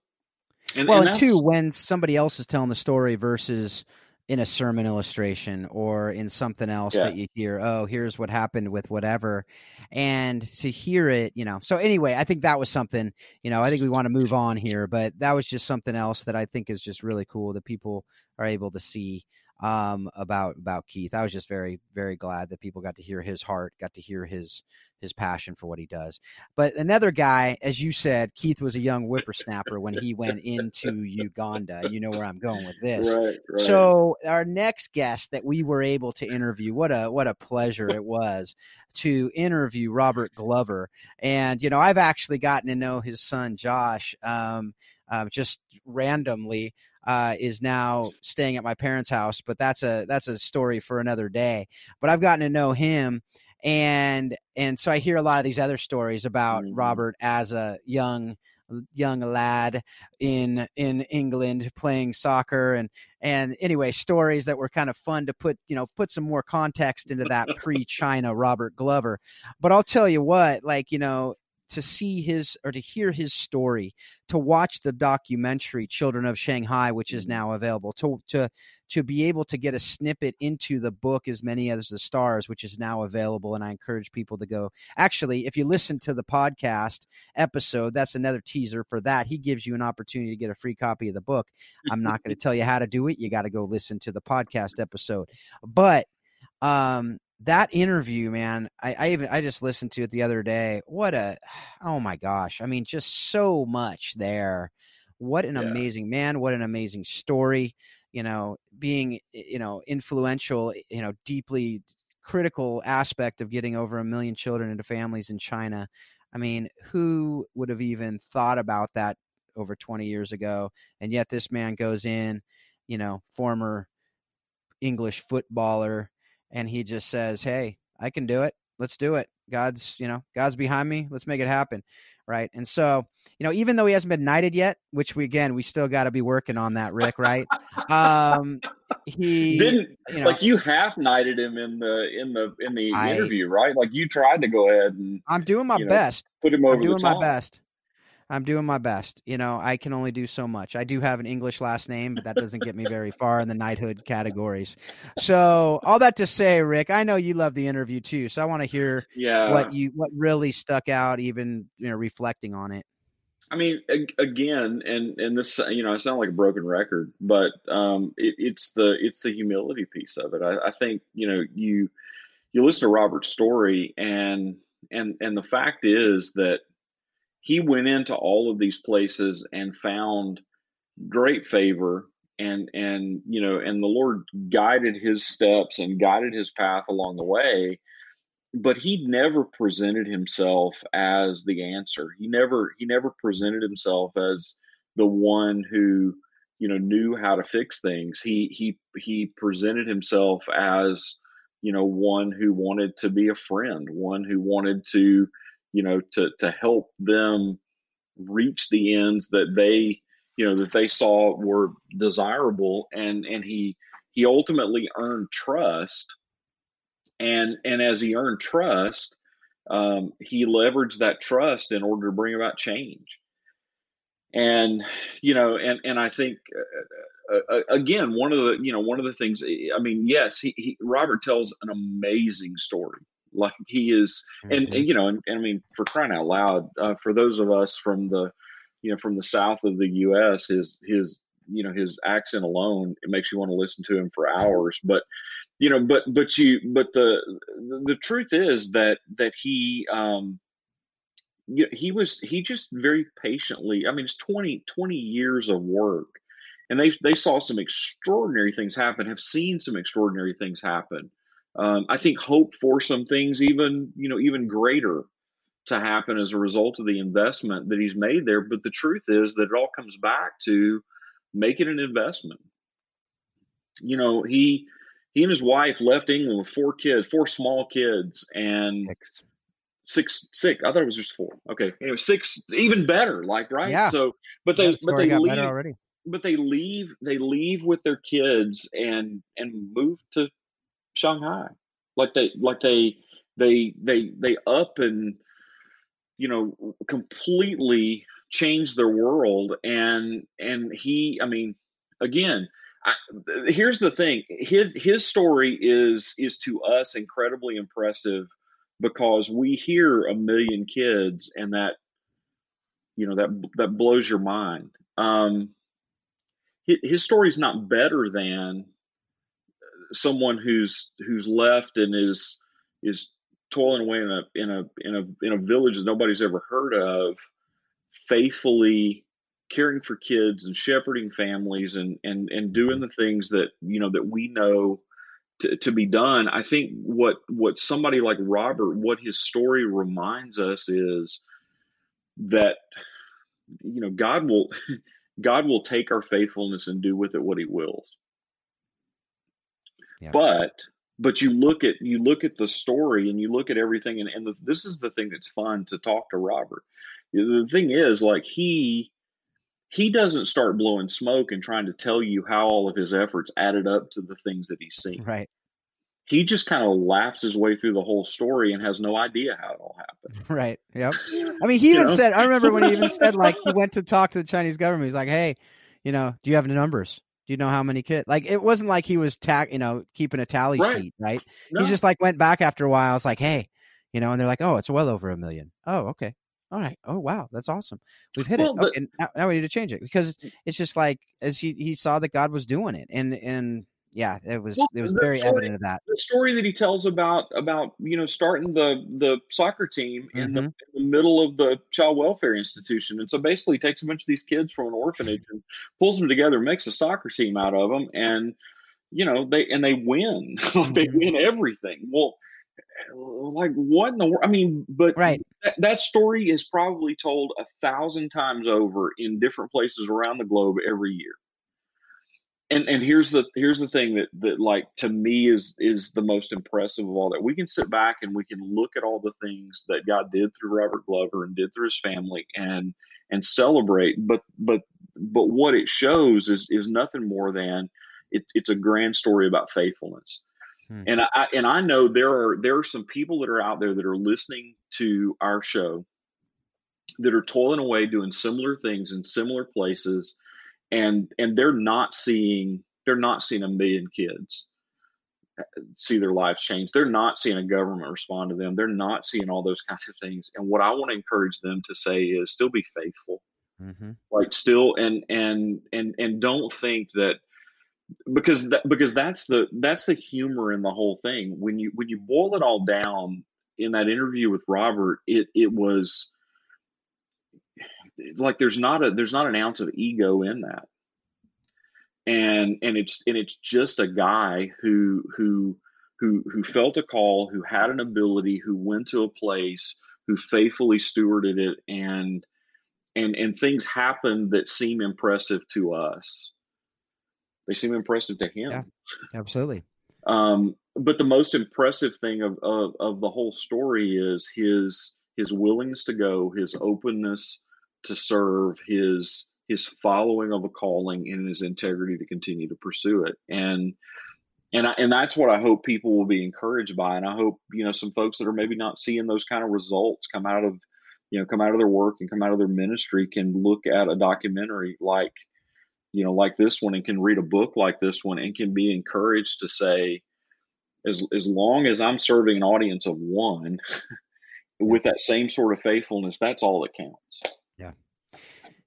and, well, and, and two, when somebody else is telling the story versus in a sermon illustration or in something else yeah. that you hear oh here's what happened with whatever and to hear it you know so anyway i think that was something you know i think we want to move on here but that was just something else that i think is just really cool that people are able to see um, about about Keith. I was just very very glad that people got to hear his heart, got to hear his his passion for what he does. But another guy, as you said, Keith was a young whippersnapper when he went into Uganda. You know where I'm going with [LAUGHS] this. Right, right. So our next guest that we were able to interview, what a what a pleasure it was to interview Robert Glover. And you know, I've actually gotten to know his son Josh um, uh, just randomly uh, is now staying at my parents' house, but that's a that's a story for another day. But I've gotten to know him, and and so I hear a lot of these other stories about mm-hmm. Robert as a young young lad in in England playing soccer and and anyway stories that were kind of fun to put you know put some more context into that [LAUGHS] pre-China Robert Glover but I'll tell you what like you know to see his or to hear his story, to watch the documentary Children of Shanghai, which is mm-hmm. now available, to to to be able to get a snippet into the book as many as the stars, which is now available. And I encourage people to go. Actually, if you listen to the podcast episode, that's another teaser for that. He gives you an opportunity to get a free copy of the book. I'm not going [LAUGHS] to tell you how to do it. You got to go listen to the podcast episode. But um that interview, man, I, I even I just listened to it the other day. What a [SIGHS] oh my gosh. I mean, just so much there. What an yeah. amazing man, what an amazing story. You know, being you know, influential, you know, deeply critical aspect of getting over a million children into families in China. I mean, who would have even thought about that over 20 years ago? And yet this man goes in, you know, former English footballer, and he just says, "Hey, I can do it. Let's do it. God's, you know, God's behind me. Let's make it happen." Right. And so, you know, even though he hasn't been knighted yet, which we again we still got to be working on that, Rick. Right? um, he didn't you know, like you half knighted him in the in the in the I, interview, right? Like you tried to go ahead and I'm doing my you know, best. Put him over. I'm doing my best. I'm doing my best. You know, I can only do so much. I do have an English last name, but that doesn't get me very far in the knighthood categories. So, all that to say, Rick, I know you love the interview too. So, I want to hear yeah. what you what really stuck out, even you know, reflecting on it. I mean, again, and and this, you know, I sound like a broken record, but um, it, it's the it's the humility piece of it. I, I think you know you you listen to Robert's story, and and and the fact is that he went into all of these places and found great favor and and you know and the lord guided his steps and guided his path along the way but he never presented himself as the answer. He never he never presented himself as the one who you know knew how to fix things. He he he presented himself as you know one who wanted to be a friend one who wanted to you know, to to help them reach the ends that they, you know, that they saw were desirable, and and he he ultimately earned trust, and and as he earned trust, um, he leveraged that trust in order to bring about change, and you know, and and I think. Uh, uh, uh again, one of the you know one of the things. I mean, yes, he, he Robert tells an amazing story like he is, mm-hmm. and, and, you know, and, and, I mean, for crying out loud, uh, for those of us from the, you know, from the south of the U.S., his his you know his accent alone it makes you want to listen to him for hours. But you know, but but you but the the truth is that that he um you know, he was he just very patiently. I mean, it's 20, 20 years of work and they they saw some extraordinary things happen, have seen some extraordinary things happen um, I think hope for some things even you know even greater to happen as a result of the investment that he's made there. But the truth is that it all comes back to making an investment. You know, he he and his wife left England with four kids, four small kids, and six. Six, six. I thought it was just four. Okay, anyway, six, even better. Like right. Yeah. So, but they, yeah, but they leave already. But they leave. They leave with their kids and and move to Shanghai. Like they like they they they they up and you know completely changed their world and and he I mean again I, here's the thing his his story is is to us incredibly impressive because we hear a million kids and that you know that that blows your mind um his, his story is not better than someone who's who's left and is is toiling away in a in a in a in a village that nobody's ever heard of, faithfully caring for kids and shepherding families and and and doing the things that you know that we know to, to be done. I think what what somebody like Robert, what his story reminds us is that you know God will [LAUGHS] God will take our faithfulness and do with it what He wills. But but you look at you look at the story and you look at everything and, and the, this is the thing that's fun to talk to robert. The thing is like he he doesn't start blowing smoke and trying to tell you how all of his efforts added up to the things that he's seen. Right. He just kind of laughs his way through the whole story and has no idea how it all happened. [LAUGHS] Right yep. I mean [LAUGHS] he even know? said i remember when he even said like he went to talk to the chinese government. He's like hey you know do you have the numbers do you know how many kids? Like it wasn't like he was tack, you know, keeping a tally Right. sheet, right? No. He just like went back after a while. It's like, hey, you know, and they're like, oh, it's well over a million. Oh, okay, all right. Oh, wow, that's awesome. We've hit Well, it. but- Okay, now, now we need to change it because mm. it's just like as he he saw that God was doing it, and and yeah, it was Well, it was very story- evident of that. the story that he tells about about you know starting the the soccer team in, the, Mhm. in the middle of the child welfare institution and so basically he takes a bunch of these kids from an orphanage [LAUGHS] and pulls them together makes a soccer team out of them and you know they and they win [LAUGHS] they Mhm. win everything well like what in the world i mean but Right. that, that story is probably told a thousand times over in different places around the globe every year and and here's the here's the thing that that like to me is is the most impressive of all that we can sit back and we can look at all the things that God did through Robert Glover and did through his family and and celebrate but but but what it shows is is nothing more than it, it's a grand story about faithfulness Hmm. and I and I know there are there are some people that are out there that are listening to our show that are toiling away doing similar things in similar places and and they're not seeing they're not seeing a million kids see their lives change. They're not seeing a government respond to them. They're not seeing all those kinds of things. And what i want to encourage them to say is still be faithful. Hmm like still and and and and don't think that because that because that's the that's the humor in the whole thing. When you when you boil it all down in that interview with robert it it was like there's not a there's not an ounce of ego in that and and it's and it's just a guy who who who who felt a call who had an ability who went to a place who faithfully stewarded it and and and things happened that seem impressive to us they seem impressive to him Yeah. Absolutely. um, but the most impressive thing of, of of the whole story is his his willingness to go, his openness to serve, his his following of a calling, and his integrity to continue to pursue it. And and I, and that's what I hope people will be encouraged by. And I hope you know some folks that are maybe not seeing those kind of results come out of you know come out of their work and come out of their ministry can look at a documentary like you know like this one and can read a book like this one and can be encouraged to say as as long as I'm serving an audience of one [LAUGHS] with that same sort of faithfulness, that's all that counts.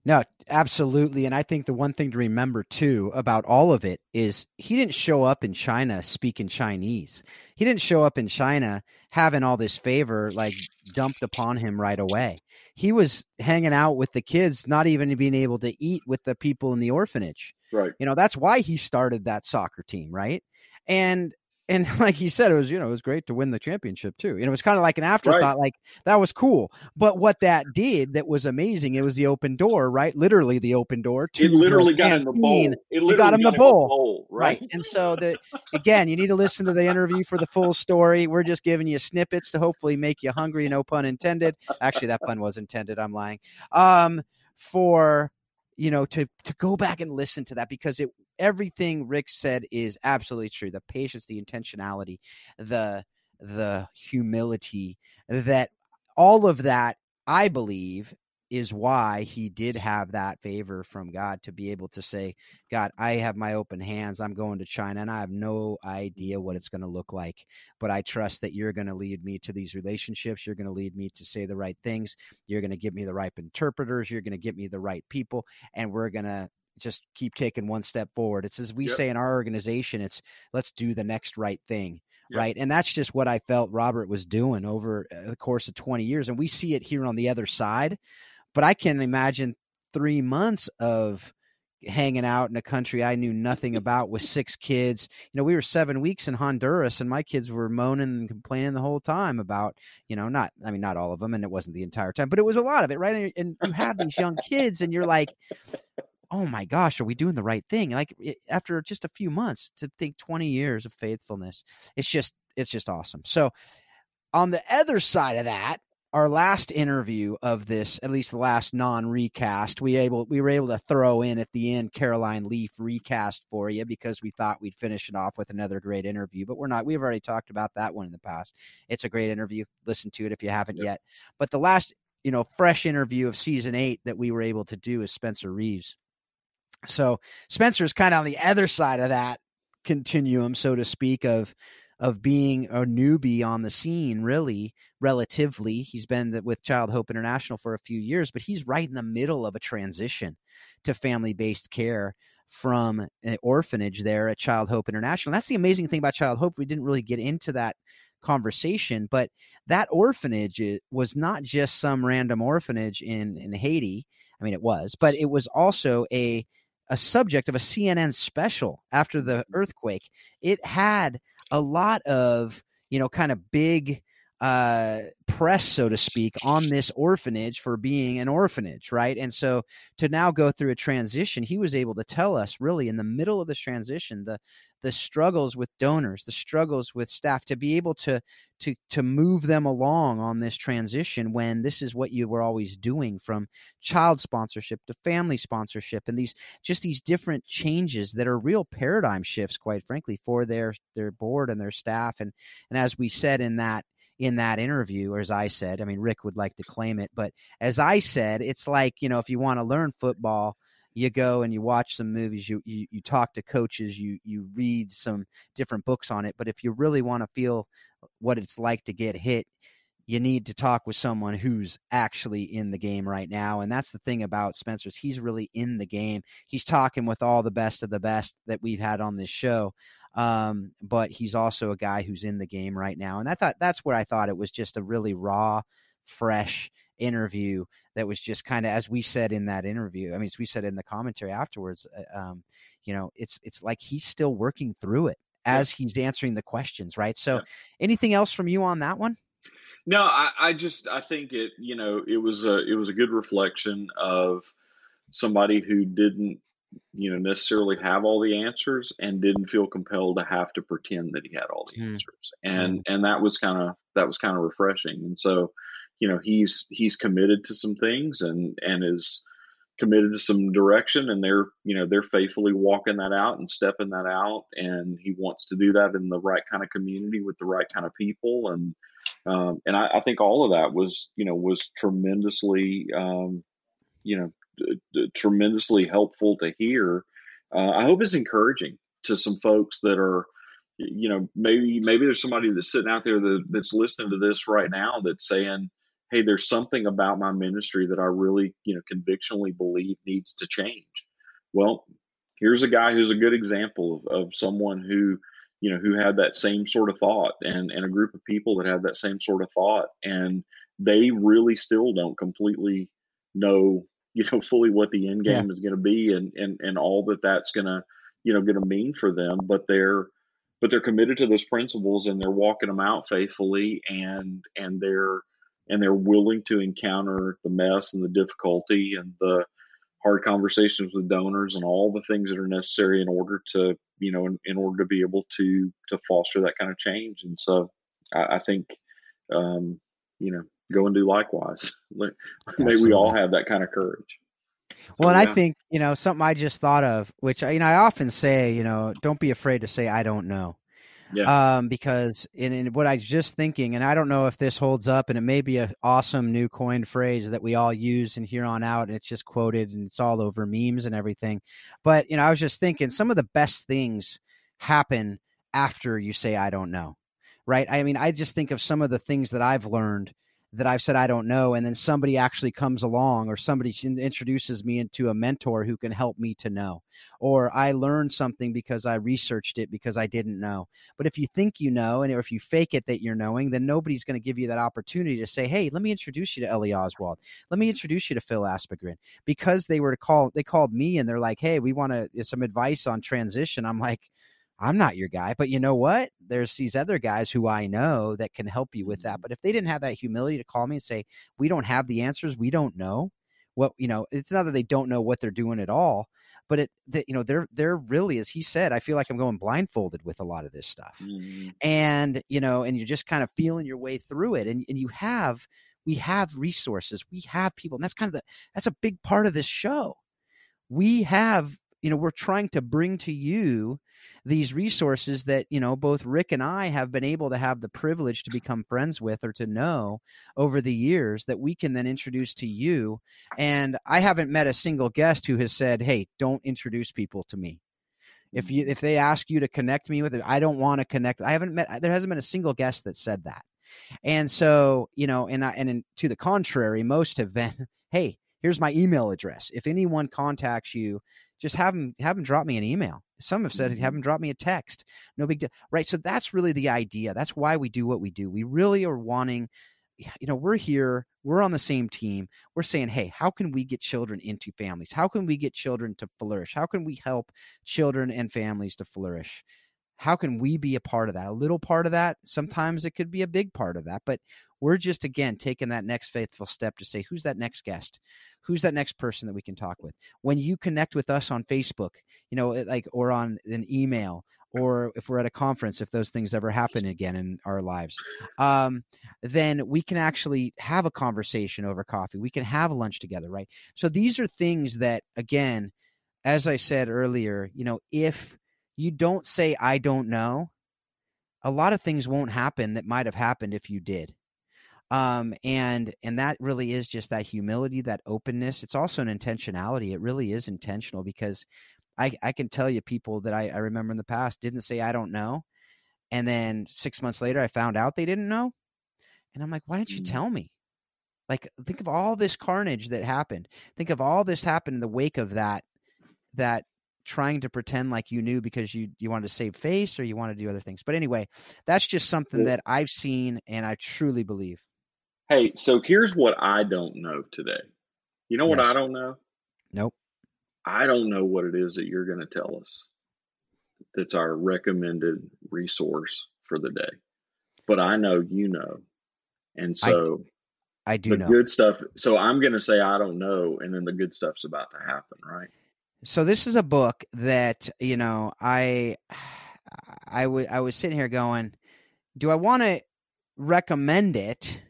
No, absolutely. And I think the one thing to remember too about all of it is he didn't show up in China speaking Chinese. He didn't show up in China having all this favor like dumped upon him right away. He was hanging out with the kids, not even being able to eat with the people in the orphanage. Right. You know, that's why he started that soccer team, right? And and [LAUGHS] like he said, it was you know it was great to win the championship too. You know, it was kind of like an afterthought, like that was cool. But what that did that was amazing, it was the open door, right? Literally the open door. To It literally got him the bowl. It literally got him the a bowl. right? Right. And so the again, you need to listen to the interview for the full story. We're just giving you snippets to hopefully make you hungry, no pun intended. Actually, that pun was intended. I'm lying. Um, for you know, to to go back and listen to that because it everything Rick said is absolutely true. The patience, the intentionality, the the humility, that all of that, I believe, is why he did have that favor from God to be able to say, God, I have my open hands. I'm going to China and I have no idea what it's going to look like. But I trust that you're going to lead me to these relationships. You're going to lead me to say the right things. You're going to give me the right interpreters. You're going to get me the right people. And we're going to just keep taking one step forward. It's as we Yep. say in our organization, it's let's do the next right thing. Yep. Right. And that's just what I felt Robert was doing over uh, the course of 20 years. And we see it here on the other side. But I can imagine three months of hanging out in a country I knew nothing [LAUGHS] about with six kids. You know, we were seven weeks in Honduras and my kids were moaning and complaining the whole time about, you know, not, I mean, not all of them, and it wasn't the entire time, but it was a lot of it, right? And, and you have these young kids and you're like, oh my gosh, are we doing the right thing? Like it, after just a few months to think 20 years of faithfulness, it's just it's just awesome. So on the other side of that, our last interview of this, at least the last non-recast, we able we were able to throw in at the end Caroline Leaf recast for you because we thought we'd finish it off with another great interview, but we're not. We've already talked about that one in the past. It's a great interview. Listen to it if you haven't yep. yet. But the last, you know, fresh interview of season eight that we were able to do is Spencer Reeves. So Spencer's kind of on the other side of that continuum, so to speak, of of being a newbie on the scene, really, relatively. He's been with Child Hope International for a few years, but he's right in the middle of a transition to family based care from an orphanage there at Child Hope International. That's the amazing thing about Child Hope. We didn't really get into that conversation, but that orphanage eh, was not just some random orphanage in, in Haiti. I mean, it was, but it was also a a subject of a CNN special after the earthquake. It had a lot of you know kind of big uh, press, so to speak, on this orphanage for being an orphanage, right? And so to now go through a transition, he was able to tell us really in the middle of this transition the the struggles with donors, the struggles with staff, to be able to to to move them along on this transition when this is what you were always doing from child sponsorship to family sponsorship and these just these different changes that are real paradigm shifts, quite frankly, for their their board and their staff. And and as we said in that in that interview, or as I said, I mean, Rick would like to claim it, but as I said, it's like, you know, if you want to learn football, you go and you watch some movies, you, you, you talk to coaches, you, you read some different books on it. But if you really want to feel what it's like to get hit, you need to talk with someone who's actually in the game right now. And that's the thing about Spencer's. He's really in the game. He's talking with all the best of the best that we've had on this show. Um, but he's also a guy who's in the game right now. And I thought that's where I thought it was just a really raw, fresh interview that was just kind of as we said in that interview. I mean, as we said in the commentary afterwards, uh, um, you know, it's it's like he's still working through it as he's answering the questions, right? So, yeah. anything else from you on that one? No, I, I just I think it you know it was a it was a good reflection of somebody who didn't you know necessarily have all the answers and didn't feel compelled to have to pretend that he had all the mm. answers and mm. and that was kind of that was kind of refreshing and so you know he's he's committed to some things and and is committed to some direction and they're you know they're faithfully walking that out and stepping that out and he wants to do that in the right kind of community with the right kind of people and um, and I, I, think all of that was you know was tremendously um, you know tremendously helpful to hear. Uh, I hope it's encouraging to some folks that are, you know, maybe maybe there's somebody that's sitting out there that, that's listening to this right now that's saying, "Hey, there's something about my ministry that I really, you know, convictionally believe needs to change." Well, here's a guy who's a good example of, of someone who you know who had that same sort of thought and and a group of people that have that same sort of thought and they really still don't completely know you know [LAUGHS] fully what the end game yeah. is going to be and and and all that that's going to you know going to mean for them but they're but they're committed to those principles and they're walking them out faithfully and and they're and they're willing to encounter the mess and the difficulty and the hard conversations with donors and all the things that are necessary in order to you know in, in order to be able to to foster that kind of change and so i, I think um you know go and do likewise. [LAUGHS] May we all have that kind of courage. Well, and yeah. I think you know something I just thought of, which I, you know I often say, you know, don't be afraid to say I don't know. Yeah. Um, because in, in what I was just thinking, and I don't know if this holds up, and it may be an awesome new coined phrase that we all use and here on out, and it's just quoted and it's all over memes and everything. But you know, I was just thinking some of the best things happen after you say I don't know, right? I mean, I just think of some of the things that I've learned that I've said I don't know, and then somebody actually comes along or somebody introduces me into a mentor who can help me to know, or I learned something because I researched it because I didn't know. But if you think you know, and if you fake it that you're knowing, then nobody's going to give you that opportunity to say, "Hey, let me introduce you to Ellie Oswald. Let me introduce you to Phil Aspegren." Because they were to call, they called me and they're like, "Hey, we want to uh, some advice on transition." I'm like I'm not your guy. But you know what? There's these other guys who I know that can help you with that. Mm-hmm. But if they didn't have that humility to call me and say, we don't have the answers, we don't know, what you know it's not that they don't know what they're doing at all but it that you know they're they're really as he said i feel like i'm going blindfolded with a lot of this stuff mm-hmm. and you know and you're just kind of feeling your way through it and, and you have we have resources we have people and that's kind of the that's a big part of this show we have you know we're trying to bring to you these resources that you know both rick and i have been able to have the privilege to become friends with or to know over the years that we can then introduce to you. And i haven't met a single guest who has said hey don't introduce people to me. If you if they ask you to connect me with it i don't want to connect i haven't met there hasn't been a single guest that said that. And so you know and I, and in, to the contrary most have been [LAUGHS] hey here's my email address if anyone contacts you just have them have them drop me an email. Some have said have mm-hmm. them drop me a text. No big deal, right? So that's really the idea. That's why we do what we do. We really are wanting, you know, we're here. We're on the same team. We're saying, hey, how can we get children into families? How can we get children to flourish? How can we help children and families to flourish? How can we be a part of that? A little part of that. Sometimes it could be a big part of that, but we're just again taking that next faithful step to say, who's that next guest? Who's that next person that we can talk with? When you connect with us on Facebook, you know, like or on an email, or if we're at a conference, if those things ever happen again in our lives, um, then we can actually have a conversation over coffee. We can have lunch together, right? So these are things that, again, as I said earlier, you know, if you don't say, I don't know, a lot of things won't happen that might have happened if you did um, and and that really is just that humility that openness. It's also an intentionality. It really is intentional because i i can tell you people that i, I remember in the past didn't say i don't know. And then six months later i found out they didn't know. And i'm like why didn't you mm. tell me? Like think of all this carnage that happened. Think of all this happened in the wake of that that trying to pretend like you knew because you you wanted to save face or you want to do other things. But anyway that's just something that i've seen and i truly believe Hey, so here's what I don't know today. You know what I don't know? Nope. I don't know what it is that you're going to tell us that's our recommended resource for the day. But I know you know. And so I do the know. good stuff. So I'm going to say I don't know and then the good stuff's about to happen, right? So this is a book that, you know, I [SIGHS] I I was sitting here going, do I want to recommend it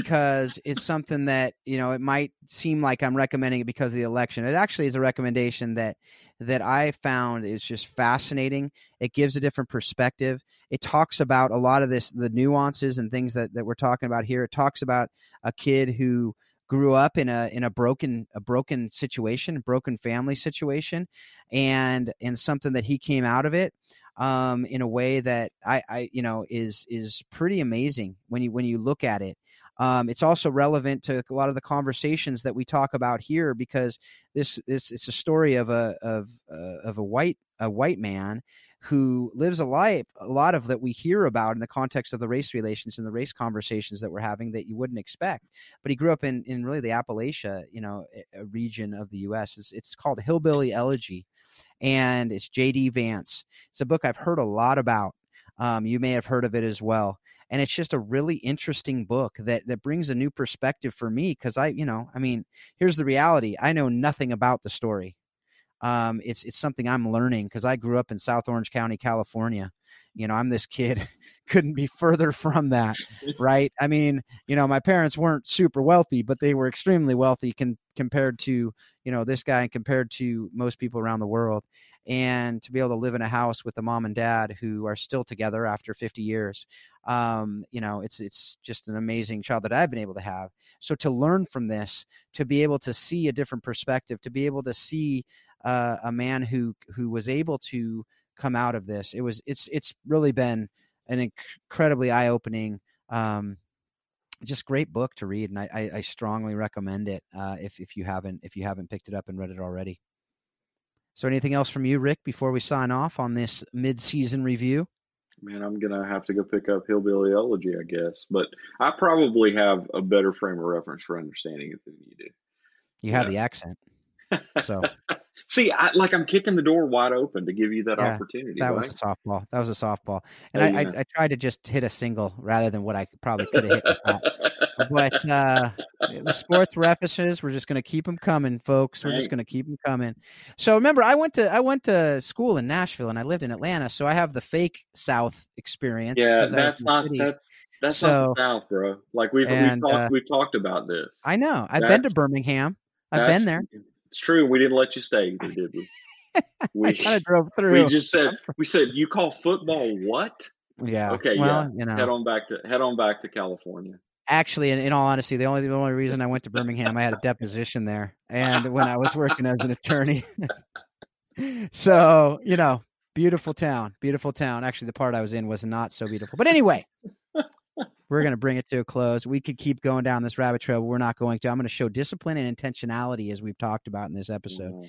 because it's something that you know it might seem like I'm recommending it because of the election. It actually is a recommendation that that I found is just fascinating. It gives a different perspective. It talks about a lot of this, the nuances and things that, that we're talking about here. It talks about a kid who grew up in a in a broken a broken situation, broken family situation, and and something that he came out of it um, in a way that I, I you know is is pretty amazing when you when you look at it. Um, it's also relevant to a lot of the conversations that we talk about here because this this it's a story of a of uh, of a white a white man who lives a life a lot of that we hear about in the context of the race relations and the race conversations that we're having that you wouldn't expect. But he grew up in in really the appalachia you know region of the us it's, it's called hillbilly elegy and it's jd vance. It's a book i've heard a lot about. Um, you may have heard of it as well and it's just a really interesting book that that brings a new perspective for me because I, you know, I mean, here's the reality: I know nothing about the story. Um, it's it's something I'm learning because I grew up in South Orange County, California. You know, I'm this kid, [LAUGHS] couldn't be further from that, right? I mean, you know, my parents weren't super wealthy, but they were extremely wealthy con- compared to you know this guy and compared to most people around the world and to be able to live in a house with a mom and dad who are still together after 50 years um, you know it's it's just an amazing child that i've been able to have. So to learn from this to be able to see a different perspective to be able to see uh, a man who who was able to come out of this it was it's it's really been an incredibly eye-opening um, just great book to read and i, I, strongly recommend it uh, if, if you haven't if you haven't picked it up and read it already so, anything else from you, Rick, before we sign off on this mid-season review? Man, I'm gonna have to go pick up Hillbilly Elegy, I guess. But I probably have a better frame of reference for understanding it than you do. You have the accent, [LAUGHS] so. See, I, like I'm kicking the door wide open to give you that yeah, opportunity. That right? was a softball. That was a softball, and I, I, I, tried to just hit a single rather than what I probably could have hit. [LAUGHS] but uh, the sports references, we're just going to keep them coming, folks. We're just going to keep them coming. So remember, I went to I went to school in Nashville and I lived in Atlanta, so I have the fake South experience. Yeah, that's not that's that's so, not the South, bro. Like we've and, we've, talked, uh, we've talked about this. I know. I've that's, been to Birmingham. I've been there. It's true. We didn't let you stay either, did we? [LAUGHS] We kind of drove [LAUGHS] through. We just said we said you call football what? Yeah. Okay. Well, yeah. You know, head on back to head on back to California. Actually, in, in all honesty, the only the only reason I went to Birmingham, I had a deposition there, and when I was working as an attorney. [LAUGHS] so you know, beautiful town, beautiful town. Actually, the part I was in was not so beautiful, but anyway. we're going to bring it to a close. We could keep going down this rabbit trail, but we're not going to. I'm going to show discipline and intentionality as we've talked about in this episode. Mm-hmm.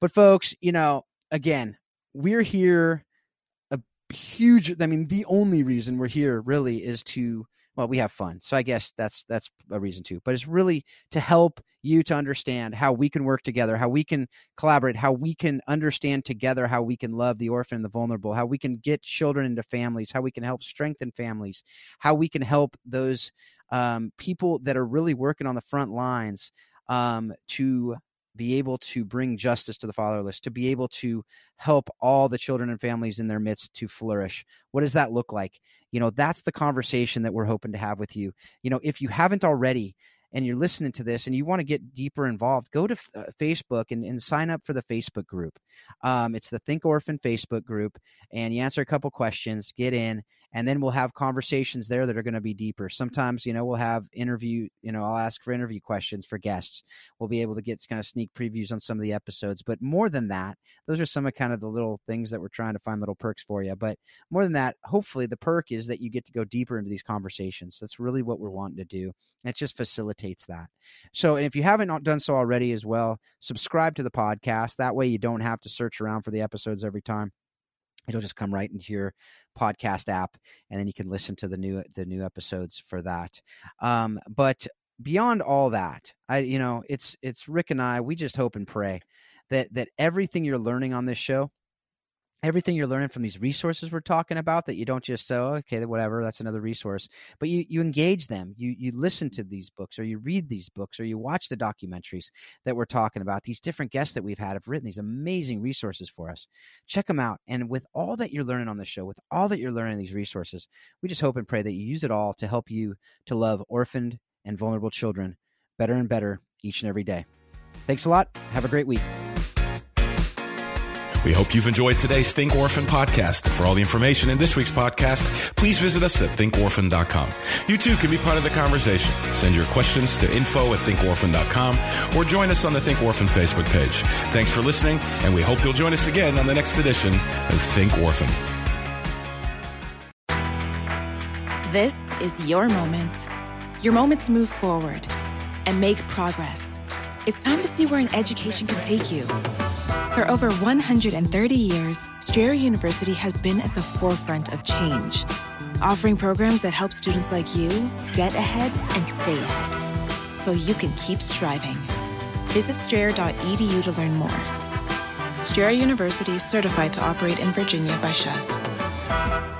But folks, you know, again, we're here a huge I mean, the only reason we're here really is to well, we have fun. So I guess that's that's a reason too. But it's really to help you to understand how we can work together, how we can collaborate, how we can understand together how we can love the orphan and the vulnerable, how we can get children into families, how we can help strengthen families, how we can help those um, people that are really working on the front lines um, to be able to bring justice to the fatherless, to be able to help all the children and families in their midst to flourish. What does that look like? You know, that's the conversation that we're hoping to have with you. You know, if you haven't already, and you're listening to this and you want to get deeper involved, go to uh, Facebook and, and sign up for the Facebook group. Um, it's the Think Orphan Facebook group, and you answer a couple questions, get in, and then we'll have conversations there that are going to be deeper. Sometimes you know we'll have interview you know i'll ask for interview questions for guests. We'll be able to get kind of sneak previews on some of the episodes but more than that those are some of kind of the little things that we're trying to find little perks for you but more than that hopefully the perk is that you get to go deeper into these conversations. That's really what we're wanting to do it just facilitates that. So and if you haven't uh, done so already as well subscribe to the podcast. That way you don't have to search around for the episodes every time it'll just come right into your podcast app and then you can listen to the new the new episodes for that. Um, but beyond all that i you know it's it's rick and i we just hope and pray that that everything you're learning on this show everything you're learning from these resources we're talking about that you don't just say oh, okay whatever that's another resource but you you engage them you you listen to these books or you read these books or you watch the documentaries that we're talking about these different guests that we've had have written these amazing resources for us. Check them out and with all that you're learning on the show with all that you're learning these resources we just hope and pray that you use it all to help you to love orphaned and vulnerable children better and better each and every day. Thanks a lot. Have a great week we hope you've enjoyed today's Think Orphan podcast. For all the information in this week's podcast, please visit us at thinkorphan.com. You too can be part of the conversation. Send your questions to info at thinkorphan.com or join us on the Think Orphan Facebook page. Thanks for listening, and we hope you'll join us again on the next edition of Think Orphan. This is your moment. Your moment to move forward and make progress. It's time to see where an education can take you. For over 130 years, Strayer University has been at the forefront of change, offering programs that help students like you get ahead and stay ahead so you can keep striving. Visit strayer.edu to learn more. Strayer University is certified to operate in Virginia by SCHEV.